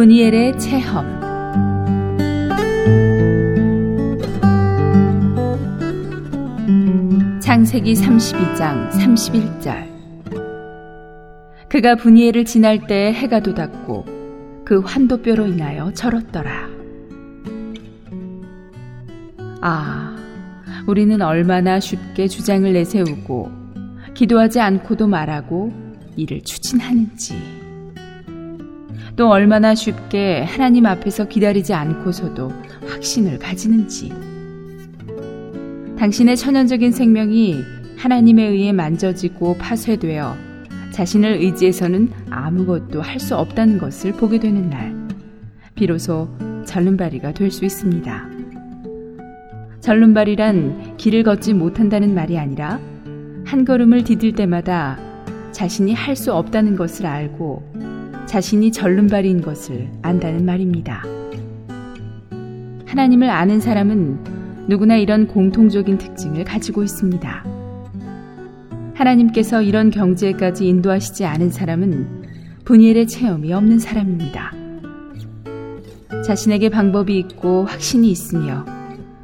보니엘의 체험 창세기 32장 31절 그가 분이엘을 지날 때 해가 돋았고 그 환도뼈로 인하여 절었더라. 아, 우리는 얼마나 쉽게 주장을 내세우고 기도하지 않고도 말하고 이를 추진하는지. 또 얼마나 쉽게 하나님 앞에서 기다리지 않고서도 확신을 가지는지. 당신의 천연적인 생명이 하나님에 의해 만져지고 파쇄되어 자신을 의지해서는 아무것도 할 수 없다는 것을 보게 되는 날, 비로소 절름발이가 될 수 있습니다. 절름발이란 길을 걷지 못한다는 말이 아니라 한 걸음을 디딜 때마다 자신이 할 수 없다는 것을 알고 자신이 절름발인 것을 안다는 말입니다. 하나님을 아는 사람은 누구나 이런 공통적인 특징을 가지고 있습니다. 하나님께서 이런 경지에까지 인도하시지 않은 사람은 분이엘의 체험이 없는 사람입니다. 자신에게 방법이 있고 확신이 있으며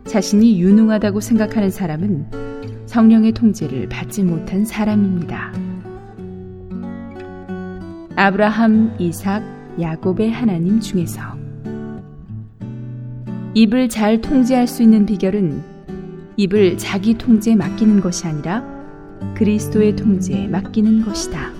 자신이 유능하다고 생각하는 사람은 성령의 통제를 받지 못한 사람입니다. 아브라함, 이삭, 야곱의 하나님 중에서 입을 잘 통제할 수 있는 비결은 입을 자기 통제에 맡기는 것이 아니라 그리스도의 통제에 맡기는 것이다.